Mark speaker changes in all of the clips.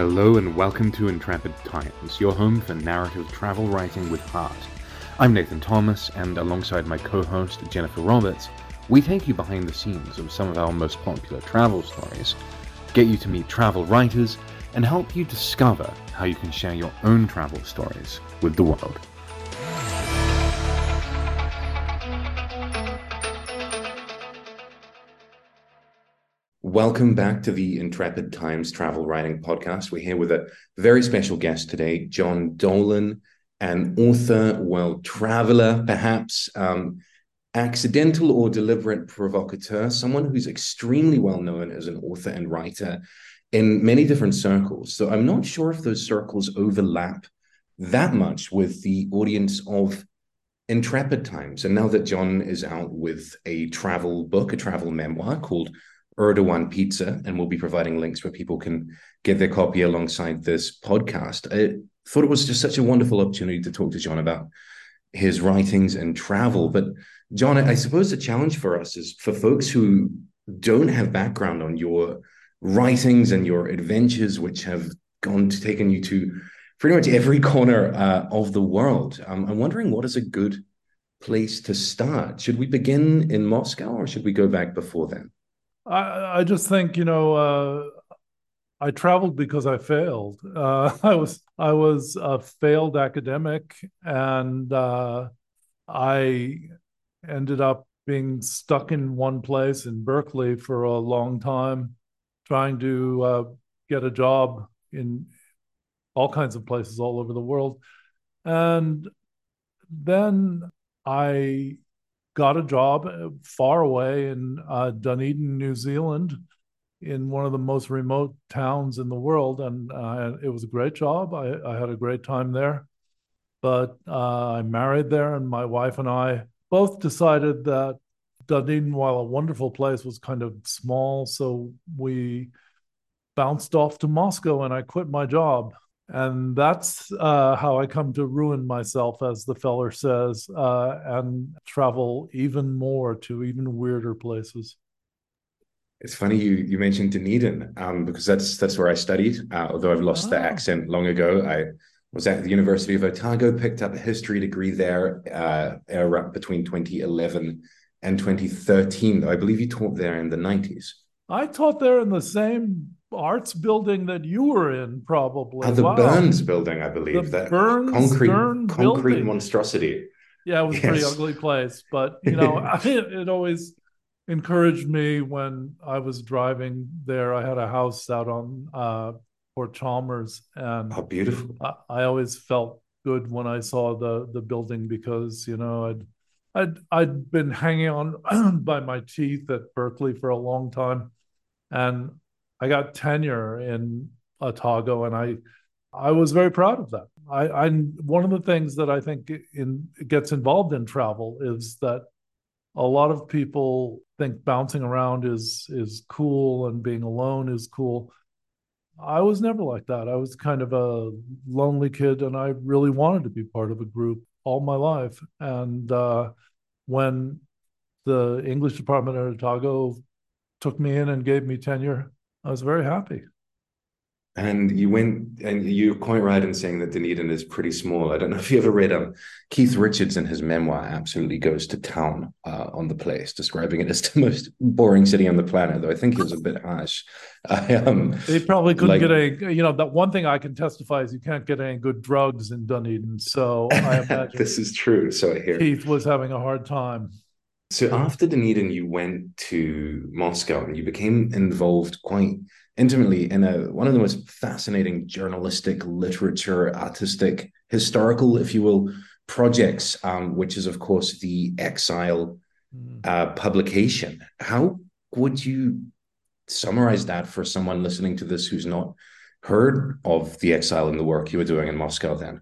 Speaker 1: Hello and welcome to Intrepid Times, your home for narrative travel writing with heart. I'm Nathan Thomas, and alongside my co host Jennifer Roberts, we take you behind the scenes of some of our most popular travel stories, get you to meet travel writers, and help you discover how you can share your own travel stories with the world. Welcome back to the Intrepid Times Travel Writing Podcast. We're here with a very special guest today, John Dolan, an author, world traveler, perhaps um, accidental or deliberate provocateur, someone who's extremely well known as an author and writer in many different circles. So I'm not sure if those circles overlap that much with the audience of Intrepid Times. And now that John is out with a travel book, a travel memoir called Erdogan Pizza, and we'll be providing links where people can get their copy alongside this podcast. I thought it was just such a wonderful opportunity to talk to John about his writings and travel. But John, I suppose the challenge for us is for folks who don't have background on your writings and your adventures, which have gone to taken you to pretty much every corner uh, of the world. Um, I'm wondering what is a good place to start? Should we begin in Moscow or should we go back before then?
Speaker 2: I, I just think you know uh, I traveled because I failed. Uh, I was I was a failed academic, and uh, I ended up being stuck in one place in Berkeley for a long time, trying to uh, get a job in all kinds of places all over the world, and then I got a job uh, far away in uh, Dunedin, New Zealand, in one of the most remote towns in the world, and uh, it was a great job. I, I, had a great time there, but uh, I married there, and my wife and I both decided that Dunedin, while a wonderful place, was kind of small, so we bounced off to Moscow, and I quit my job and that's uh, how I come to ruin myself, as the feller says, uh, and travel even more to even weirder places.
Speaker 1: It's funny you you mentioned Dunedin um, because that's that's where I studied. Uh, although I've lost oh. the accent long ago, I was at the University of Otago, picked up a history degree there uh, between 2011 and 2013. Though I believe you taught there in the 90s.
Speaker 2: I taught there in the same arts building that you were in, probably.
Speaker 1: Uh, the wow. Burns building, I believe. The that Burns concrete concrete building. monstrosity.
Speaker 2: Yeah, it was yes. a pretty ugly place, but you know, it, it always encouraged me when I was driving there. I had a house out on uh, Port Chalmers, and
Speaker 1: oh, beautiful!
Speaker 2: I, I always felt good when I saw the the building because you know I'd I'd I'd been hanging on by my teeth at Berkeley for a long time, and I got tenure in Otago, and I I was very proud of that. I, I one of the things that I think in gets involved in travel is that a lot of people think bouncing around is is cool and being alone is cool. I was never like that. I was kind of a lonely kid, and I really wanted to be part of a group all my life. And uh, when the English department at Otago took me in and gave me tenure, I was very happy.
Speaker 1: And you went, and you're quite right in saying that Dunedin is pretty small. I don't know if you ever read um, Keith Richards in his memoir, absolutely goes to town uh, on the place, describing it as the most boring city on the planet, though I think he was a bit harsh. I,
Speaker 2: um, they probably couldn't like, get any, you know, that one thing I can testify is you can't get any good drugs in Dunedin. So I imagine
Speaker 1: this is true. So I hear
Speaker 2: Keith was having a hard time.
Speaker 1: So after Dunedin, you went to Moscow and you became involved quite intimately in a one of the most fascinating journalistic, literature, artistic, historical, if you will, projects, um, which is of course the Exile mm. uh, publication. How would you summarize that for someone listening to this who's not heard of the Exile and the work you were doing in Moscow then?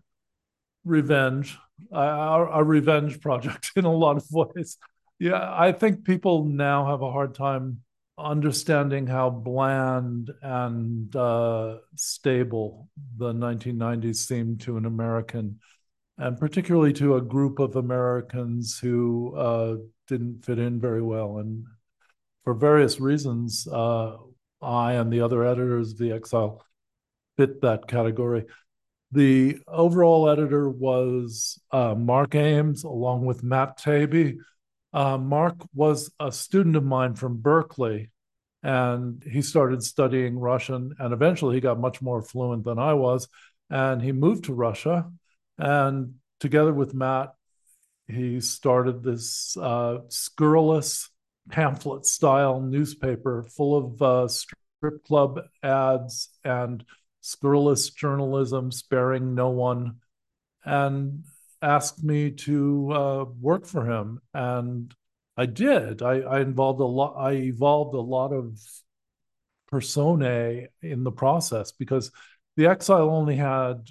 Speaker 2: Revenge, a revenge project in a lot of ways. Yeah, I think people now have a hard time understanding how bland and uh, stable the 1990s seemed to an American, and particularly to a group of Americans who uh, didn't fit in very well. And for various reasons, uh, I and the other editors of The Exile fit that category. The overall editor was uh, Mark Ames, along with Matt Taibbi. Uh, Mark was a student of mine from Berkeley, and he started studying Russian, and eventually he got much more fluent than I was, and he moved to Russia, and together with Matt, he started this uh, scurrilous pamphlet style newspaper full of uh, strip club ads and scurrilous journalism, sparing no one, and asked me to uh, work for him. And I did. I, I involved a lot. I evolved a lot of personae in the process because the exile only had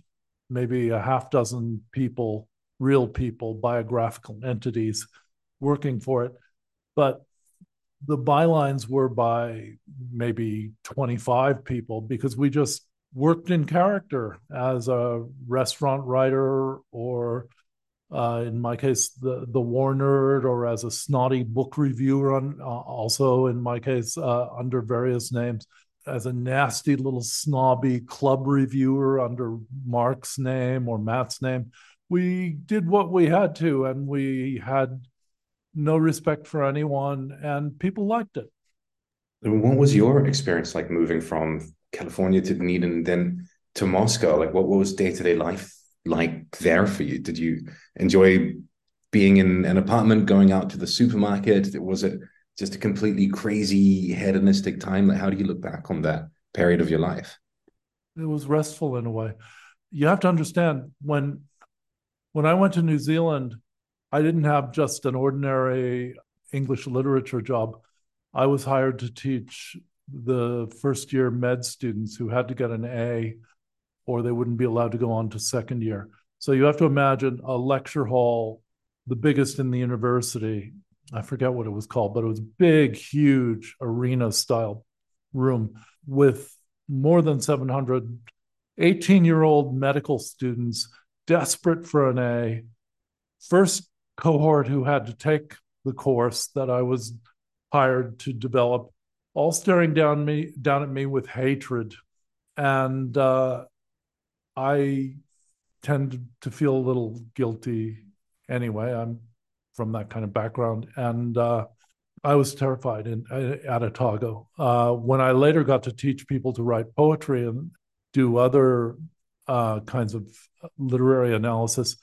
Speaker 2: maybe a half dozen people, real people, biographical entities working for it. But the bylines were by maybe 25 people because we just worked in character as a restaurant writer or uh, in my case the the war nerd or as a snotty book reviewer on uh, also in my case uh, under various names as a nasty little snobby club reviewer under mark's name or matt's name we did what we had to and we had no respect for anyone, and people liked it.
Speaker 1: what was your experience like moving from California to Dunedin then to Moscow? Like, what, what was day to day life like there for you? Did you enjoy being in an apartment, going out to the supermarket? Was it just a completely crazy hedonistic time? Like, how do you look back on that period of your life?
Speaker 2: It was restful in a way. You have to understand when when I went to New Zealand, I didn't have just an ordinary English literature job. I was hired to teach the first year med students who had to get an A or they wouldn't be allowed to go on to second year. So you have to imagine a lecture hall, the biggest in the university. I forget what it was called, but it was big, huge arena style room with more than 700 18 year old medical students desperate for an A. First cohort who had to take the course that I was hired to develop, all staring down me down at me with hatred, and uh, I tend to feel a little guilty anyway. I'm from that kind of background, and uh, I was terrified in, at Otago. Uh, when I later got to teach people to write poetry and do other uh, kinds of literary analysis,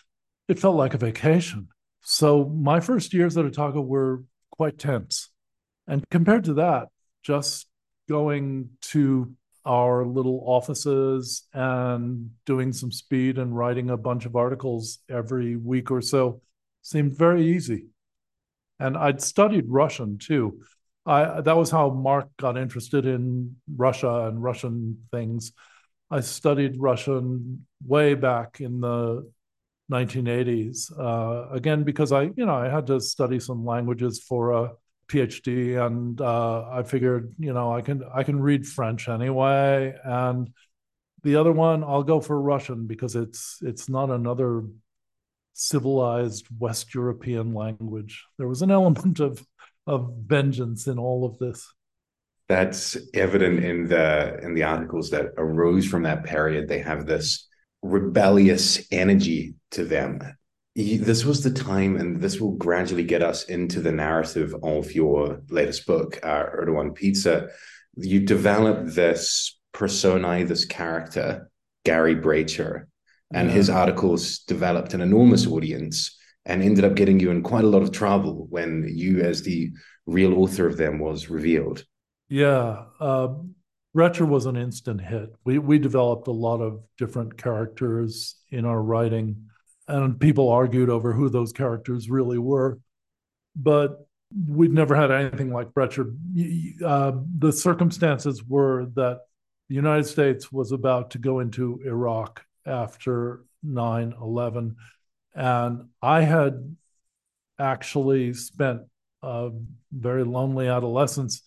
Speaker 2: it felt like a vacation. So my first years at Otago were quite tense. And compared to that, just going to our little offices and doing some speed and writing a bunch of articles every week or so seemed very easy. And I'd studied Russian too. I, that was how Mark got interested in Russia and Russian things. I studied Russian way back in the 1980s. Uh, again, because I, you know, I had to study some languages for a PhD, and uh, I figured, you know, I can I can read French anyway, and the other one I'll go for Russian because it's it's not another civilized West European language. There was an element of of vengeance in all of this.
Speaker 1: That's evident in the in the articles that arose from that period. They have this rebellious energy to them. This was the time, and this will gradually get us into the narrative of your latest book, uh, Erdogan Pizza. You develop this persona, this character, Gary Brecher, and yeah. his articles developed an enormous audience and ended up getting you in quite a lot of trouble when you, as the real author of them, was revealed.
Speaker 2: Yeah. Uh, was an instant hit. We we developed a lot of different characters in our writing, and people argued over who those characters really were. But we'd never had anything like Brecher. Uh, the circumstances were that the United States was about to go into Iraq after 9 11. And I had actually spent a very lonely adolescence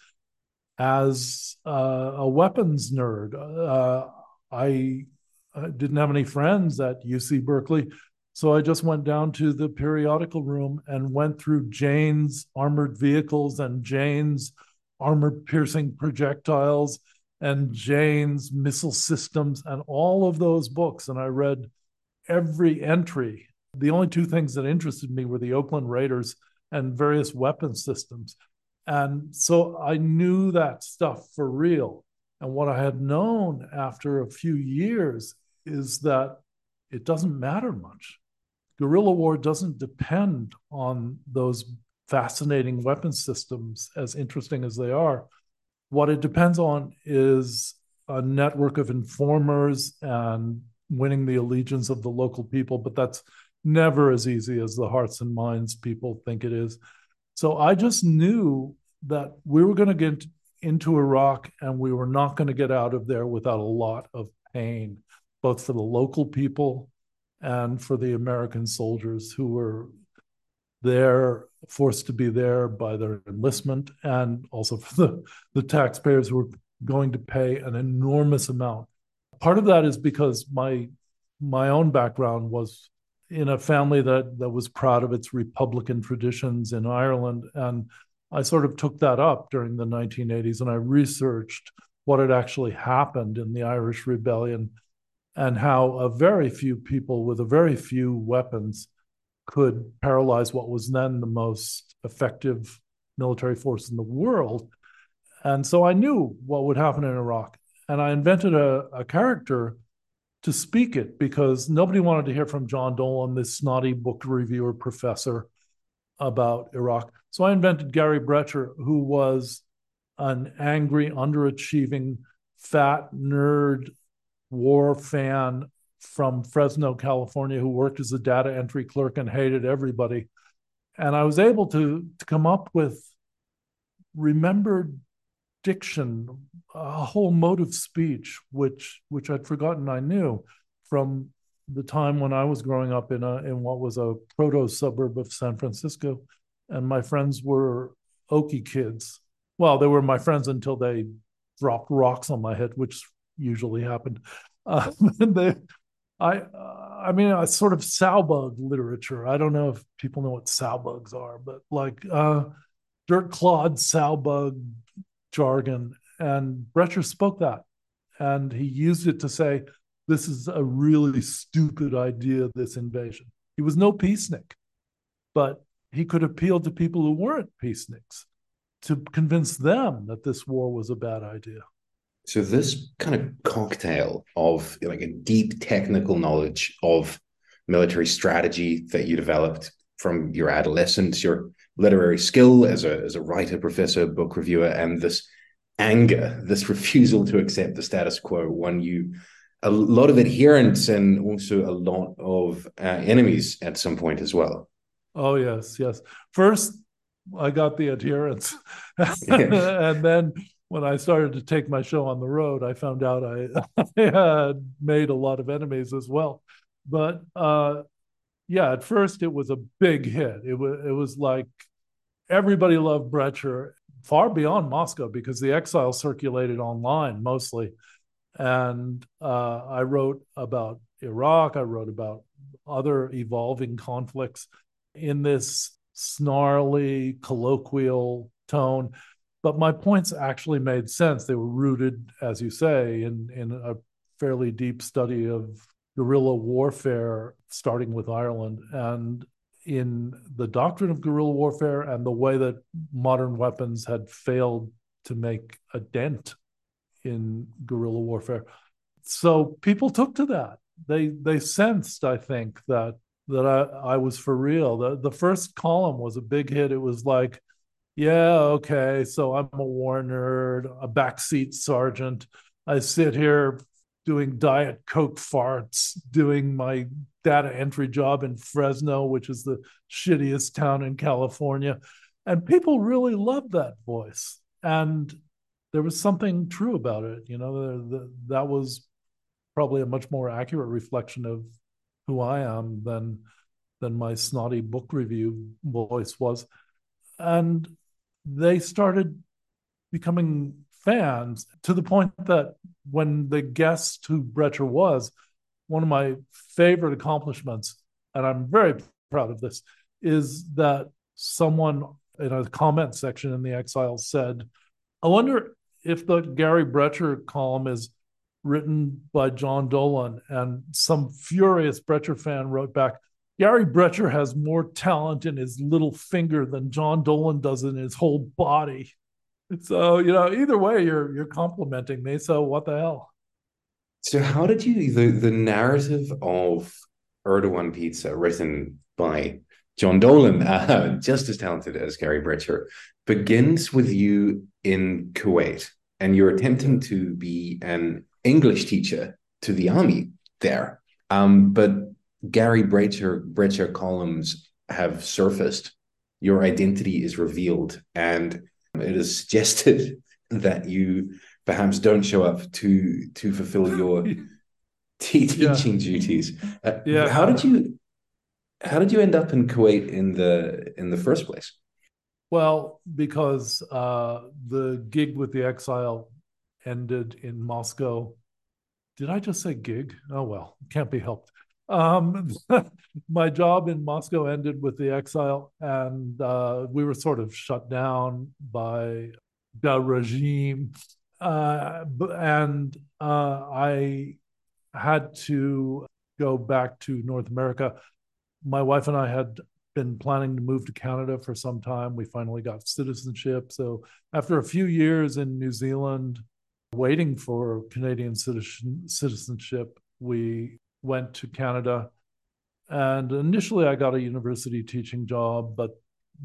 Speaker 2: as uh, a weapons nerd. Uh, I didn't have any friends at UC Berkeley. So I just went down to the periodical room and went through Jane's armored vehicles and Jane's armor piercing projectiles and Jane's missile systems and all of those books. And I read every entry. The only two things that interested me were the Oakland Raiders and various weapon systems. And so I knew that stuff for real. And what I had known after a few years is that it doesn't matter much. Guerrilla war doesn't depend on those fascinating weapon systems, as interesting as they are. What it depends on is a network of informers and winning the allegiance of the local people, but that's never as easy as the hearts and minds people think it is. So I just knew that we were going to get into Iraq and we were not going to get out of there without a lot of pain, both for the local people and for the American soldiers who were there, forced to be there by their enlistment, and also for the, the taxpayers who were going to pay an enormous amount. Part of that is because my my own background was in a family that that was proud of its republican traditions in Ireland and I sort of took that up during the 1980s and I researched what had actually happened in the Irish rebellion and how a very few people with a very few weapons could paralyze what was then the most effective military force in the world. And so I knew what would happen in Iraq. And I invented a, a character to speak it because nobody wanted to hear from John Dolan, this snotty book reviewer professor, about Iraq. So I invented Gary Brecher, who was an angry, underachieving, fat nerd war fan from Fresno, California, who worked as a data entry clerk and hated everybody. And I was able to, to come up with remembered diction, a whole mode of speech, which which I'd forgotten I knew from the time when I was growing up in a in what was a proto suburb of San Francisco, and my friends were Okie kids. Well, they were my friends until they dropped rocks on my head, which usually happened. Uh, I, I mean, a sort of Saubug literature. I don't know if people know what Saubugs are, but like uh, dirt clod Saubug jargon, and Brecher spoke that, and he used it to say, "This is a really stupid idea. This invasion." He was no peacenik, but he could appeal to people who weren't peaceniks to convince them that this war was a bad idea.
Speaker 1: So this kind of cocktail of like a deep technical knowledge of military strategy that you developed from your adolescence, your literary skill as a as a writer, professor, book reviewer, and this anger, this refusal to accept the status quo, won you a lot of adherents and also a lot of uh, enemies at some point as well.
Speaker 2: Oh yes, yes. First, I got the adherents, and then when I started to take my show on the road, I found out I, I had made a lot of enemies as well. But uh, yeah, at first it was a big hit. It was it was like everybody loved Brecher far beyond Moscow because the exile circulated online mostly, and uh, I wrote about Iraq. I wrote about other evolving conflicts in this snarly colloquial tone but my points actually made sense. They were rooted, as you say, in, in a fairly deep study of guerrilla warfare, starting with Ireland, and in the doctrine of guerrilla warfare and the way that modern weapons had failed to make a dent in guerrilla warfare. So people took to that. They they sensed, I think, that that I, I was for real. The the first column was a big hit. It was like yeah, okay. So I'm a war nerd, a backseat sergeant. I sit here doing Diet Coke farts, doing my data entry job in Fresno, which is the shittiest town in California. And people really loved that voice. And there was something true about it. You know, that was probably a much more accurate reflection of who I am than than my snotty book review voice was. And they started becoming fans to the point that when the guest who Brecher was, one of my favorite accomplishments, and I'm very proud of this, is that someone in a comment section in the Exile said, I wonder if the Gary Brecher column is written by John Dolan, and some furious Brecher fan wrote back, Gary Brecher has more talent in his little finger than John Dolan does in his whole body. So, you know, either way, you're you're complimenting me. So what the hell?
Speaker 1: So how did you the the narrative of Erdogan Pizza written by John Dolan, uh, just as talented as Gary Brecher, begins with you in Kuwait and you're attempting to be an English teacher to the army there. Um, but Gary Brecher, Brecher columns have surfaced. Your identity is revealed, and it is suggested that you perhaps don't show up to to fulfill your teaching yeah. duties. Uh, yeah. How did you how did you end up in Kuwait in the in the first place?
Speaker 2: Well, because uh, the gig with the exile ended in Moscow. Did I just say gig? Oh well, can't be helped. Um, my job in Moscow ended with the exile, and uh, we were sort of shut down by the regime. Uh, and uh, I had to go back to North America. My wife and I had been planning to move to Canada for some time. We finally got citizenship. So after a few years in New Zealand, waiting for Canadian citizen, citizenship, we went to Canada. And initially, I got a university teaching job, but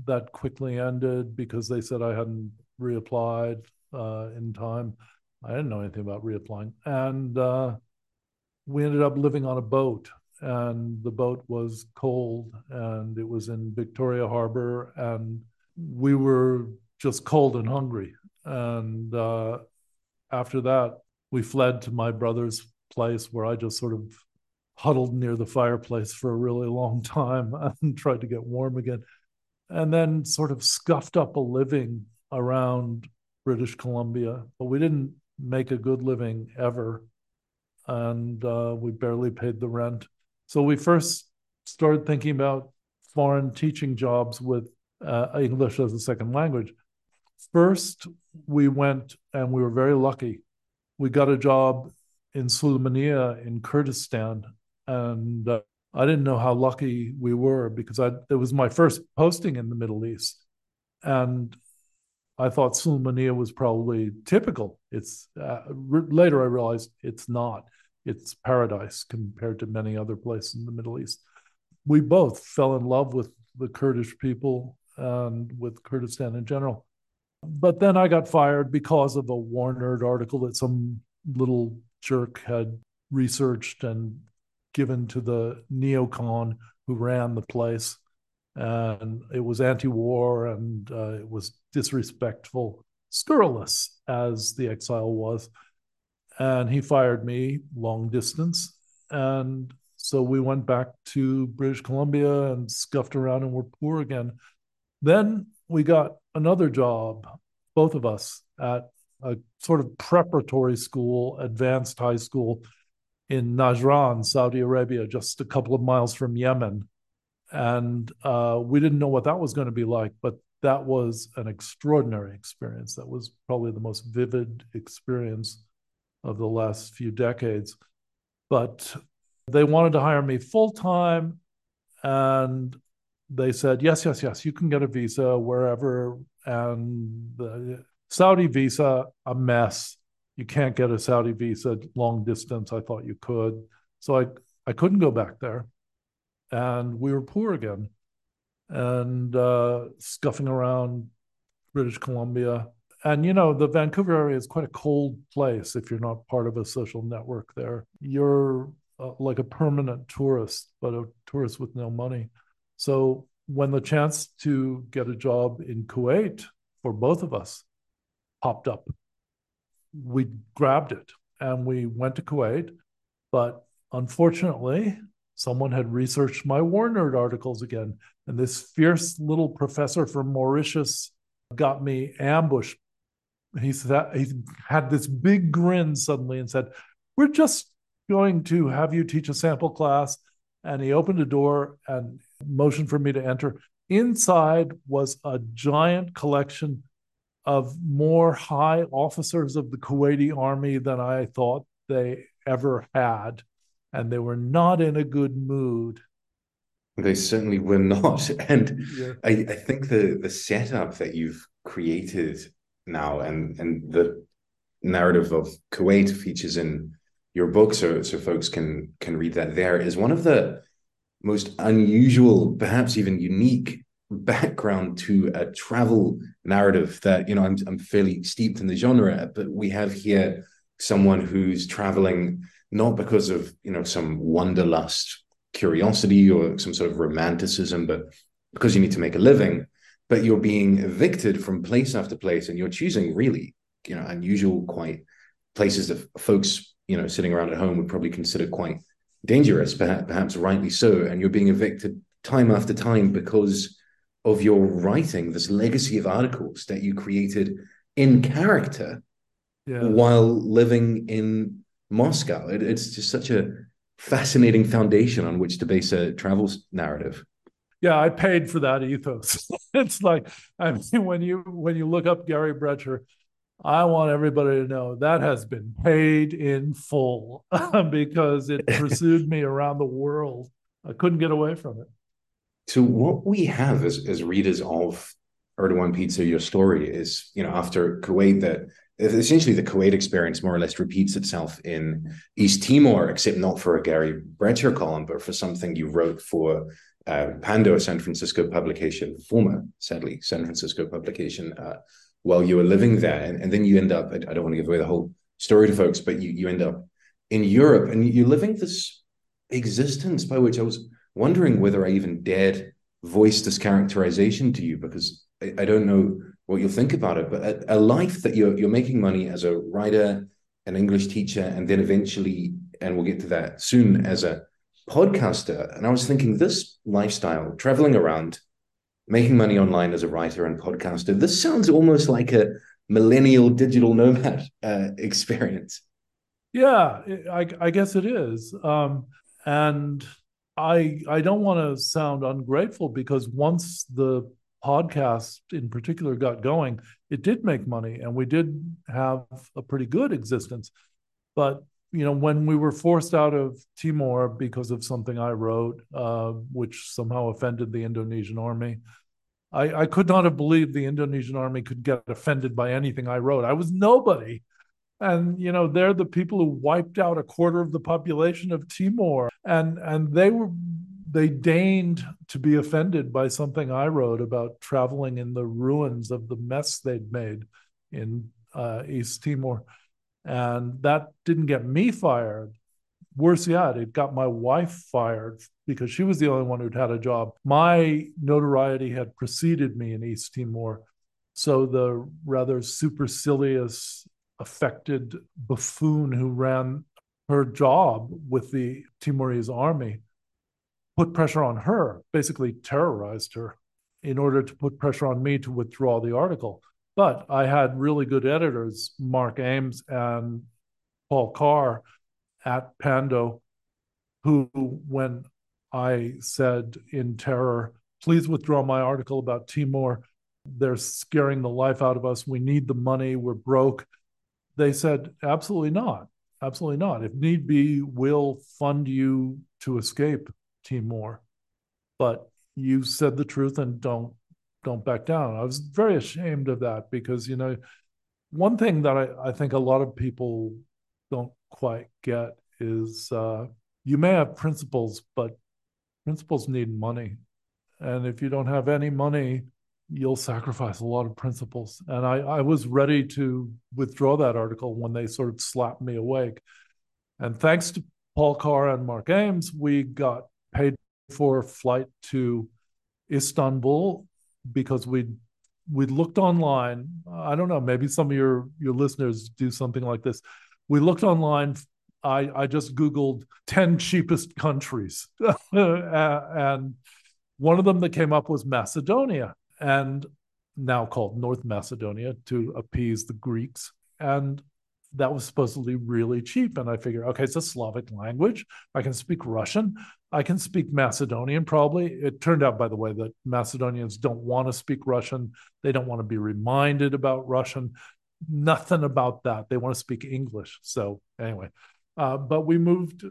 Speaker 2: that quickly ended because they said I hadn't reapplied uh, in time. I didn't know anything about reapplying. And uh, we ended up living on a boat and the boat was cold and it was in Victoria Harbor and we were just cold and hungry. And uh, after that, we fled to my brother's place where I just sort of huddled near the fireplace for a really long time and tried to get warm again. And then sort of scuffed up a living around British Columbia. But we didn't make a good living ever. And uh, we barely paid the rent. So we first started thinking about foreign teaching jobs with uh, English as a second language. First, we went and we were very lucky. We got a job in Sulaymaniyah in Kurdistan, and uh, I didn't know how lucky we were because I, it was my first posting in the Middle East, and I thought Sulmania was probably typical. It's uh, re- later I realized it's not it's paradise compared to many other places in the Middle East. We both fell in love with the Kurdish people and with Kurdistan in general. But then I got fired because of a War Nerd article that some little jerk had researched and given to the neocon who ran the place. And it was anti war and uh, it was disrespectful, scurrilous as the exile was and he fired me long distance. And so we went back to British Columbia and scuffed around and were poor again. Then we got another job, both of us, at a sort of preparatory school, advanced high school in Najran, Saudi Arabia, just a couple of miles from Yemen. And uh, we didn't know what that was going to be like, but that was an extraordinary experience. That was probably the most vivid experience of the last few decades. But they wanted to hire me full time. And they said, yes, yes, yes, you can get a visa wherever. And the Saudi visa, a mess. You can't get a Saudi visa long distance. I thought you could. So I, I couldn't go back there. And we were poor again and uh, scuffing around British Columbia and you know the vancouver area is quite a cold place if you're not part of a social network there you're uh, like a permanent tourist but a tourist with no money so when the chance to get a job in kuwait for both of us popped up we grabbed it and we went to kuwait but unfortunately someone had researched my war nerd articles again and this fierce little professor from mauritius got me ambushed he said he had this big grin suddenly and said, "We're just going to have you teach a sample class." And he opened a door and motioned for me to enter. Inside was a giant collection of more high officers of the Kuwaiti army than I thought they ever had. And they were not in a good mood.
Speaker 1: They certainly were not. And yeah. I, I think the the setup that you've created now and and the narrative of Kuwait features in your book so so folks can can read that there is one of the most unusual perhaps even unique background to a travel narrative that you know I'm I'm fairly steeped in the genre but we have here someone who's traveling not because of you know some wanderlust curiosity or some sort of romanticism but because you need to make a living but you're being evicted from place after place and you're choosing really you know unusual quite places that folks you know sitting around at home would probably consider quite dangerous perhaps, perhaps rightly so and you're being evicted time after time because of your writing this legacy of articles that you created in character yeah. while living in moscow it, it's just such a fascinating foundation on which to base a travel narrative
Speaker 2: yeah i paid for that ethos it's like i mean when you when you look up gary brecher I want everybody to know that has been paid in full because it pursued me around the world. I couldn't get away from it.
Speaker 1: So what we have as, as readers of Erdogan Pizza, your story is, you know, after Kuwait, that essentially the Kuwait experience more or less repeats itself in East Timor, except not for a Gary Brecher column, but for something you wrote for uh, Pando, San Francisco publication, former, sadly, San Francisco publication, uh, while you were living there. And, and then you end up, I, I don't want to give away the whole story to folks, but you, you end up in Europe and you're living this existence by which I was wondering whether I even dared voice this characterization to you because I, I don't know what you'll think about it, but a, a, life that you're you're making money as a writer, an English teacher, and then eventually, and we'll get to that soon, as a podcaster. And I was thinking this lifestyle, traveling around, making money online as a writer and podcaster. This sounds almost like a millennial digital nomad uh, experience.
Speaker 2: Yeah, I, I guess it is. Um, and I I don't want to sound ungrateful because once the podcast in particular got going, it did make money and we did have a pretty good existence. But you know, when we were forced out of Timor because of something I wrote, uh, which somehow offended the Indonesian army, I, I could not have believed the Indonesian army could get offended by anything I wrote. I was nobody. And you know, they're the people who wiped out a quarter of the population of Timor. And and they were they deigned to be offended by something I wrote about traveling in the ruins of the mess they'd made in uh, East Timor. And that didn't get me fired. Worse yet, it got my wife fired because she was the only one who'd had a job. My notoriety had preceded me in East Timor. So the rather supercilious, affected buffoon who ran her job with the Timorese army put pressure on her, basically terrorized her in order to put pressure on me to withdraw the article. But I had really good editors, Mark Ames and Paul Carr at Pando, who, when I said in terror, please withdraw my article about Timor, they're scaring the life out of us. We need the money. We're broke. They said, absolutely not. Absolutely not. If need be, we'll fund you to escape Timor. But you said the truth and don't don't back down. I was very ashamed of that because you know one thing that I, I think a lot of people don't quite get is uh, you may have principles, but principles need money. And if you don't have any money, you'll sacrifice a lot of principles. And I, I was ready to withdraw that article when they sort of slapped me awake. And thanks to Paul Carr and Mark Ames, we got paid for a flight to Istanbul because we we looked online. I don't know, maybe some of your your listeners do something like this. We looked online. I I just googled 10 cheapest countries. and one of them that came up was Macedonia and now called North Macedonia to appease the Greeks. And that was supposedly really cheap. And I figured, okay, it's a Slavic language. I can speak Russian. I can speak Macedonian probably. It turned out, by the way, that Macedonians don't want to speak Russian. They don't want to be reminded about Russian. Nothing about that. They want to speak English. So, anyway, uh, but we moved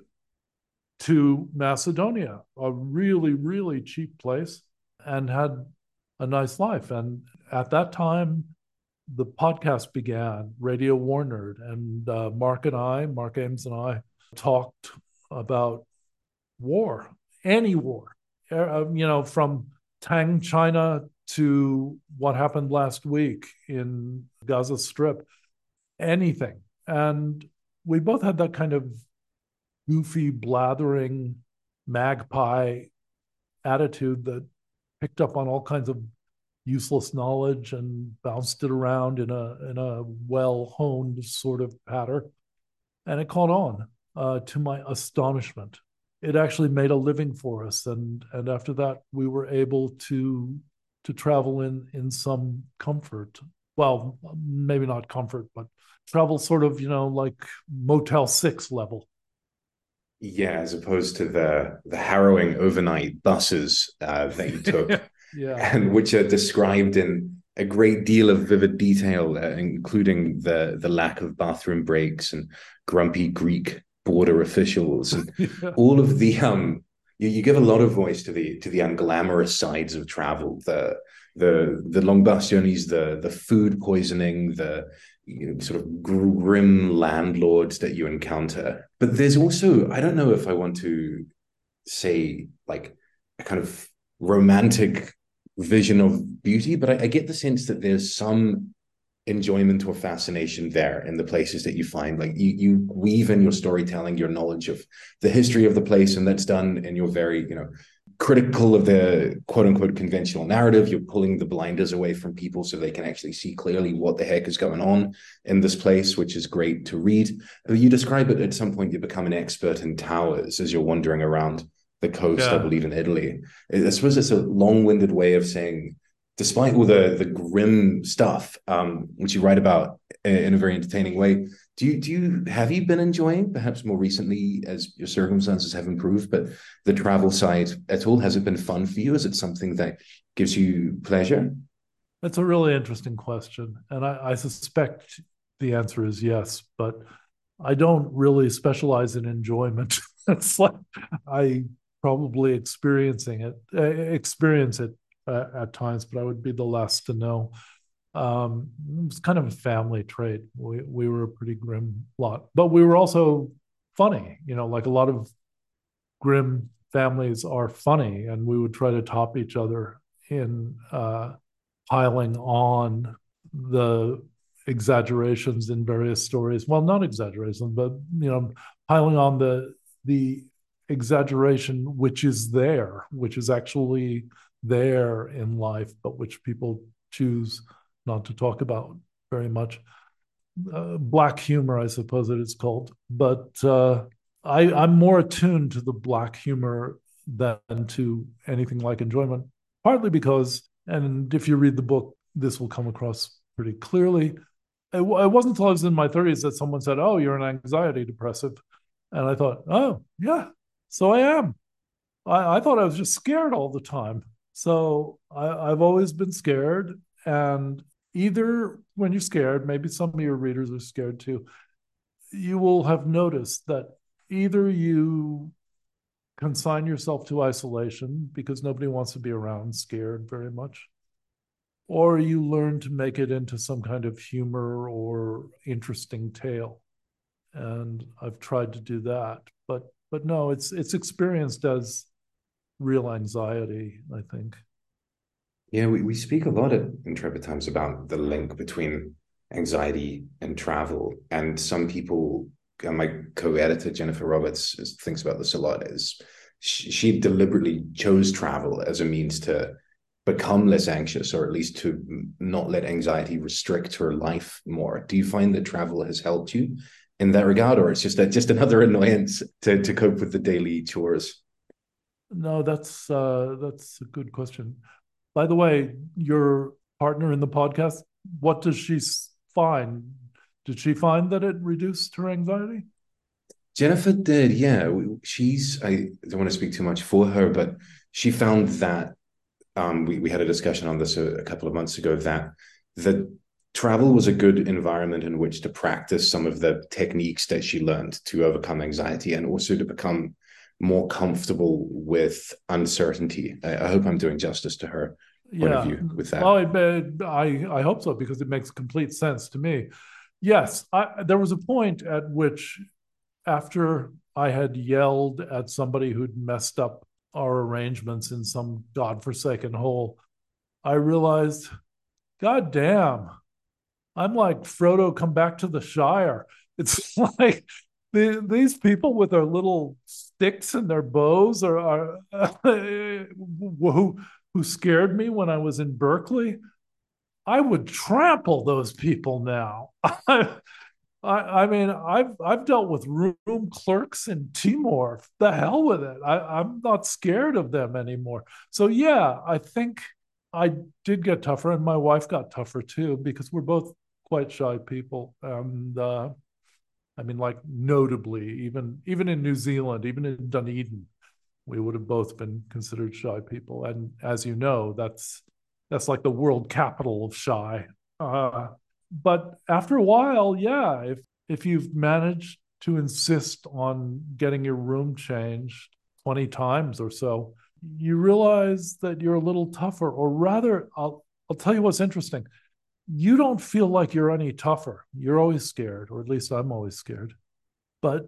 Speaker 2: to Macedonia, a really, really cheap place, and had a nice life. And at that time, the podcast began, Radio War Nerd, and uh, Mark and I, Mark Ames and I, talked about war, any war, uh, you know, from Tang China to what happened last week in Gaza Strip, anything. And we both had that kind of goofy, blathering magpie attitude that picked up on all kinds of useless knowledge and bounced it around in a in a well honed sort of pattern, and it caught on. Uh, to my astonishment, it actually made a living for us, and and after that, we were able to to travel in in some comfort. Well, maybe not comfort, but travel sort of you know like Motel Six level.
Speaker 1: Yeah, as opposed to the the harrowing overnight buses uh, that you took
Speaker 2: yeah.
Speaker 1: and which are described in a great deal of vivid detail, uh, including the the lack of bathroom breaks and grumpy Greek border officials and yeah. all of the um. You, you give a lot of voice to the to the unglamorous sides of travel, the the the long bus journeys, the the food poisoning, the you know, sort of grim landlords that you encounter. But there's also I don't know if I want to say like a kind of romantic vision of beauty, but I, I, get the sense that there's some enjoyment or fascination there in the places that you find. Like you, you weave in your storytelling, your knowledge of the history of the place, and that's done in your very, you know, critical of the quote unquote conventional narrative. You're pulling the blinders away from people so they can actually see clearly what the heck is going on in this place, which is great to read. You describe it at some point, you become an expert in towers as you're wandering around the coast, yeah. I believe, in Italy. I suppose it's a long-winded way of saying, despite all the the grim stuff, um, which you write about in a very entertaining way, do you do you have you been enjoying, perhaps more recently as your circumstances have improved, but the travel side at all? Has it been fun for you? Is it something that gives you pleasure?
Speaker 2: That's a really interesting question, and I, I suspect the answer is yes, but I don't really specialize in enjoyment. it's like I probably experiencing it, uh, experience it uh, at times, but I would be the last to know. Um, it was kind of a family trait. We we were a pretty grim lot, but we were also funny. You know, like a lot of grim families are funny, and we would try to top each other in uh, piling on the exaggerations in various stories. Well, not exaggerations, but you know, piling on the the exaggeration which is there, which is actually there in life, but which people choose not to talk about very much. Uh, black humor, I suppose it is called. But uh, I, I'm more attuned to the black humor than to anything like enjoyment, partly because, and if you read the book, this will come across pretty clearly. It, it wasn't until I was in my 30s that someone said, Oh, you're an anxiety depressive. And I thought, Oh, yeah, so I am. I, I thought I was just scared all the time. So I, I've always been scared. And either when you're scared, maybe some of your readers are scared too, you will have noticed that either you consign yourself to isolation because nobody wants to be around scared very much, or you learn to make it into some kind of humor or interesting tale. And I've tried to do that. But but no, it's it's experienced as real anxiety, I think.
Speaker 1: Yeah, we, we speak a lot at Intrepid Times about the link between anxiety and travel. And some people, my co-editor Jennifer Roberts thinks about this a lot, is she, she deliberately chose travel as a means to become less anxious or at least to not let anxiety restrict her life more. Do you find that travel has helped you in that regard, or it's just a, just another annoyance to to cope with the daily chores?
Speaker 2: No, that's uh, that's a good question. By the way, your partner in the podcast, what does she find? Did she find that it reduced her anxiety?
Speaker 1: Jennifer did, yeah. She's, I don't want to speak too much for her, but she found that um, we, we had a discussion on this a, a couple of months ago that the travel was a good environment in which to practice some of the techniques that she learned to overcome anxiety and also to become more comfortable with uncertainty. I, I hope I'm doing justice to her point yeah. of view with that.
Speaker 2: Well, I, I hope so because it makes complete sense to me. Yes, I, there was a point at which, after I had yelled at somebody who'd messed up our arrangements in some godforsaken hole, I realized, God damn, I'm like Frodo, come back to the Shire. It's like the, these people with their little sticks and their bows are, are who who scared me when I was in Berkeley. I would trample those people now. I, I, mean, I've I've dealt with room clerks in Timor. The hell with it. I, I'm not scared of them anymore. So yeah, I think I did get tougher, and my wife got tougher too because we're both quite shy people. And uh, I mean, like notably, even even in New Zealand, even in Dunedin, we would have both been considered shy people. And as you know, that's that's like the world capital of shy. Uh, but after a while, yeah, if if you've managed to insist on getting your room changed 20 times or so, you realize that you're a little tougher, or rather, I'll I'll tell you what's interesting. You don't feel like you're any tougher. You're always scared, or at least I'm always scared. But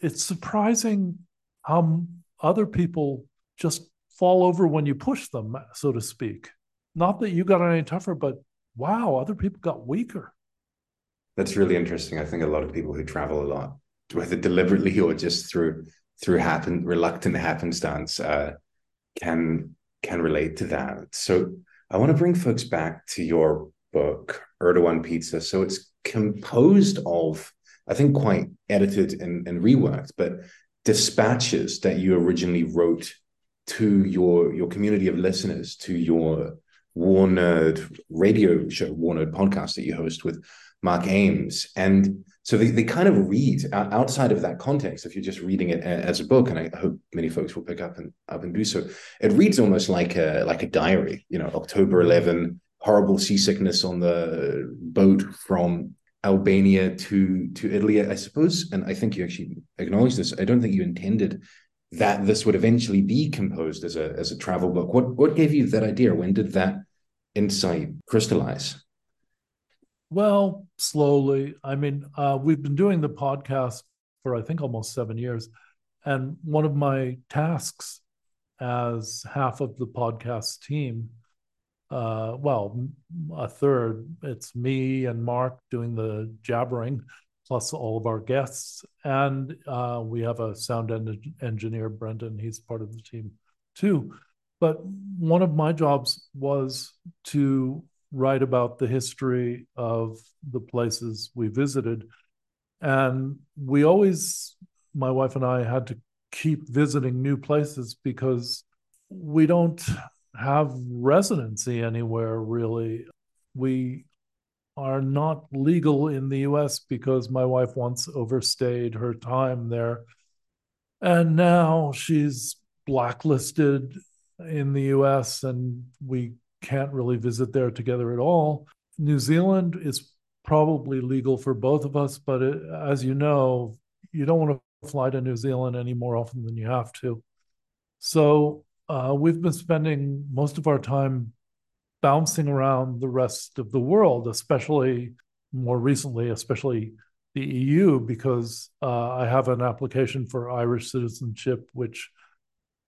Speaker 2: it's surprising how other people just fall over when you push them, so to speak. Not that you got any tougher, but wow, other people got weaker.
Speaker 1: That's really interesting. I think a lot of people who travel a lot, whether deliberately or just through through happen reluctant happenstance, uh, can can relate to that. So I want to bring folks back to your book, Erdogan Pizza. So it's composed of, I think, quite edited and, and reworked, but dispatches that you originally wrote to your your community of listeners, to your War Nerd radio show, War Nerd podcast that you host with Mark Ames. And so they, they kind of read outside of that context, if you're just reading it uh, as a book, and I hope many folks will pick up and up and do so, it reads almost like a like a diary, you know, October 11, horrible seasickness on the boat from Albania to to Italy, I suppose, and I think you actually acknowledged this. I don't think you intended that this would eventually be composed as a as a travel book. What what gave you that idea? When did that insight crystallize?
Speaker 2: Well, slowly. I mean, uh, we've been doing the podcast for I think almost seven years, and one of my tasks as half of the podcast team uh, well, a third. It's me and Mark doing the jabbering, plus all of our guests, and uh, we have a sound en- engineer, Brendan. He's part of the team too. But one of my jobs was to write about the history of the places we visited, and we always, my wife and I, had to keep visiting new places because we don't have residency anywhere really. We are not legal in the US because my wife once overstayed her time there. And now she's blacklisted in the US and we can't really visit there together at all. New Zealand is probably legal for both of us, but it, as you know, you don't want to fly to New Zealand any more often than you have to. So uh, we've been spending most of our time bouncing around the rest of the world, especially more recently, especially the EU, because uh, I have an application for Irish citizenship, which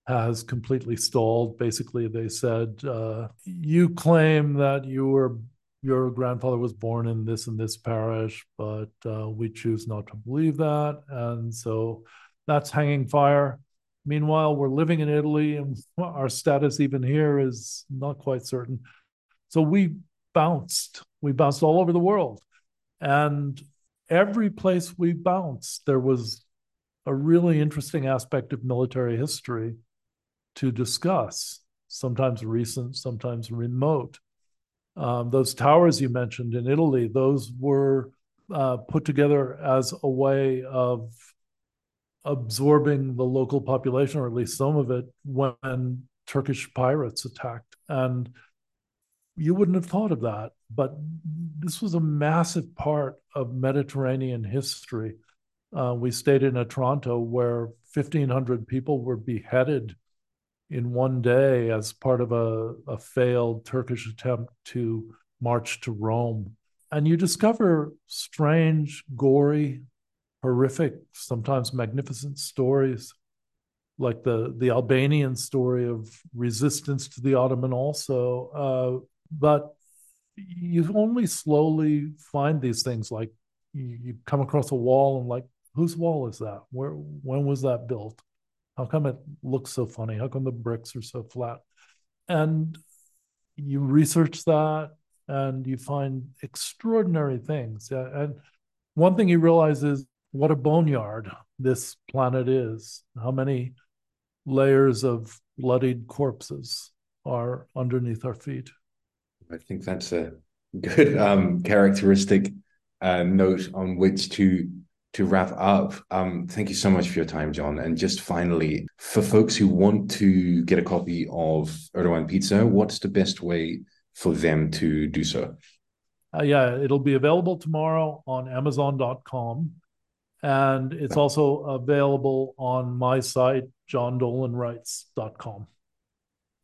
Speaker 2: has completely stalled. Basically, they said, uh, you claim that you were your grandfather was born in this and this parish, but uh, we choose not to believe that. And so that's hanging fire. Meanwhile, we're living in Italy and our status even here is not quite certain. So we bounced. We bounced all over the world. And every place we bounced, there was a really interesting aspect of military history to discuss, sometimes recent, sometimes remote. Um, those towers you mentioned in Italy, those were uh, put together as a way of absorbing the local population, or at least some of it, when Turkish pirates attacked. And you wouldn't have thought of that, but this was a massive part of Mediterranean history. Uh, we stayed in Otranto where 1,500 people were beheaded in one day as part of a, a failed Turkish attempt to march to Rome. And you discover strange, gory, horrific, sometimes magnificent stories, like the, the Albanian story of resistance to the Ottoman, also. Uh, but you only slowly find these things like you, you come across a wall and like whose wall is that? Where when was that built? How come it looks so funny? How come the bricks are so flat? And you research that and you find extraordinary things. And one thing you realize is what a boneyard this planet is how many layers of bloodied corpses are underneath our feet
Speaker 1: I think that's a good um, characteristic uh, note on which to to wrap up. Um, thank you so much for your time, John. And just finally, for folks who want to get a copy of Erdogan Pizza, what's the best way for them to do so?
Speaker 2: Uh, yeah, it'll be available tomorrow on Amazon.com. And it's also available on my site, johndolanwrites.com.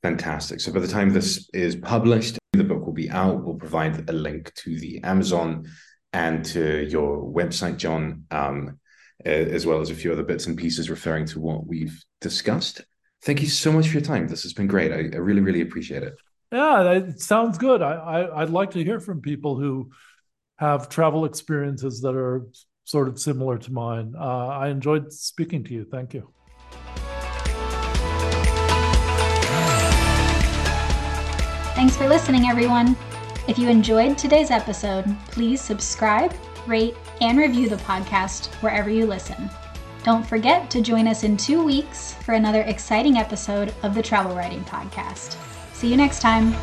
Speaker 1: Fantastic. So by the time this is published, the book will be out. We'll provide a link to the Amazon and to your website, John, um, as well as a few other bits and pieces referring to what we've discussed. Thank you so much for your time. This has been great. I, I really, really appreciate it.
Speaker 2: Yeah, it sounds good. I, I I'd like to hear from people who have travel experiences that are sort of similar to mine. Uh, I enjoyed speaking to you. Thank you.
Speaker 3: Thanks for listening, everyone. If you enjoyed today's episode, please subscribe, rate, and review the podcast wherever you listen. Don't forget to join us in two weeks for another exciting episode of the Travel Writing Podcast. See you next time.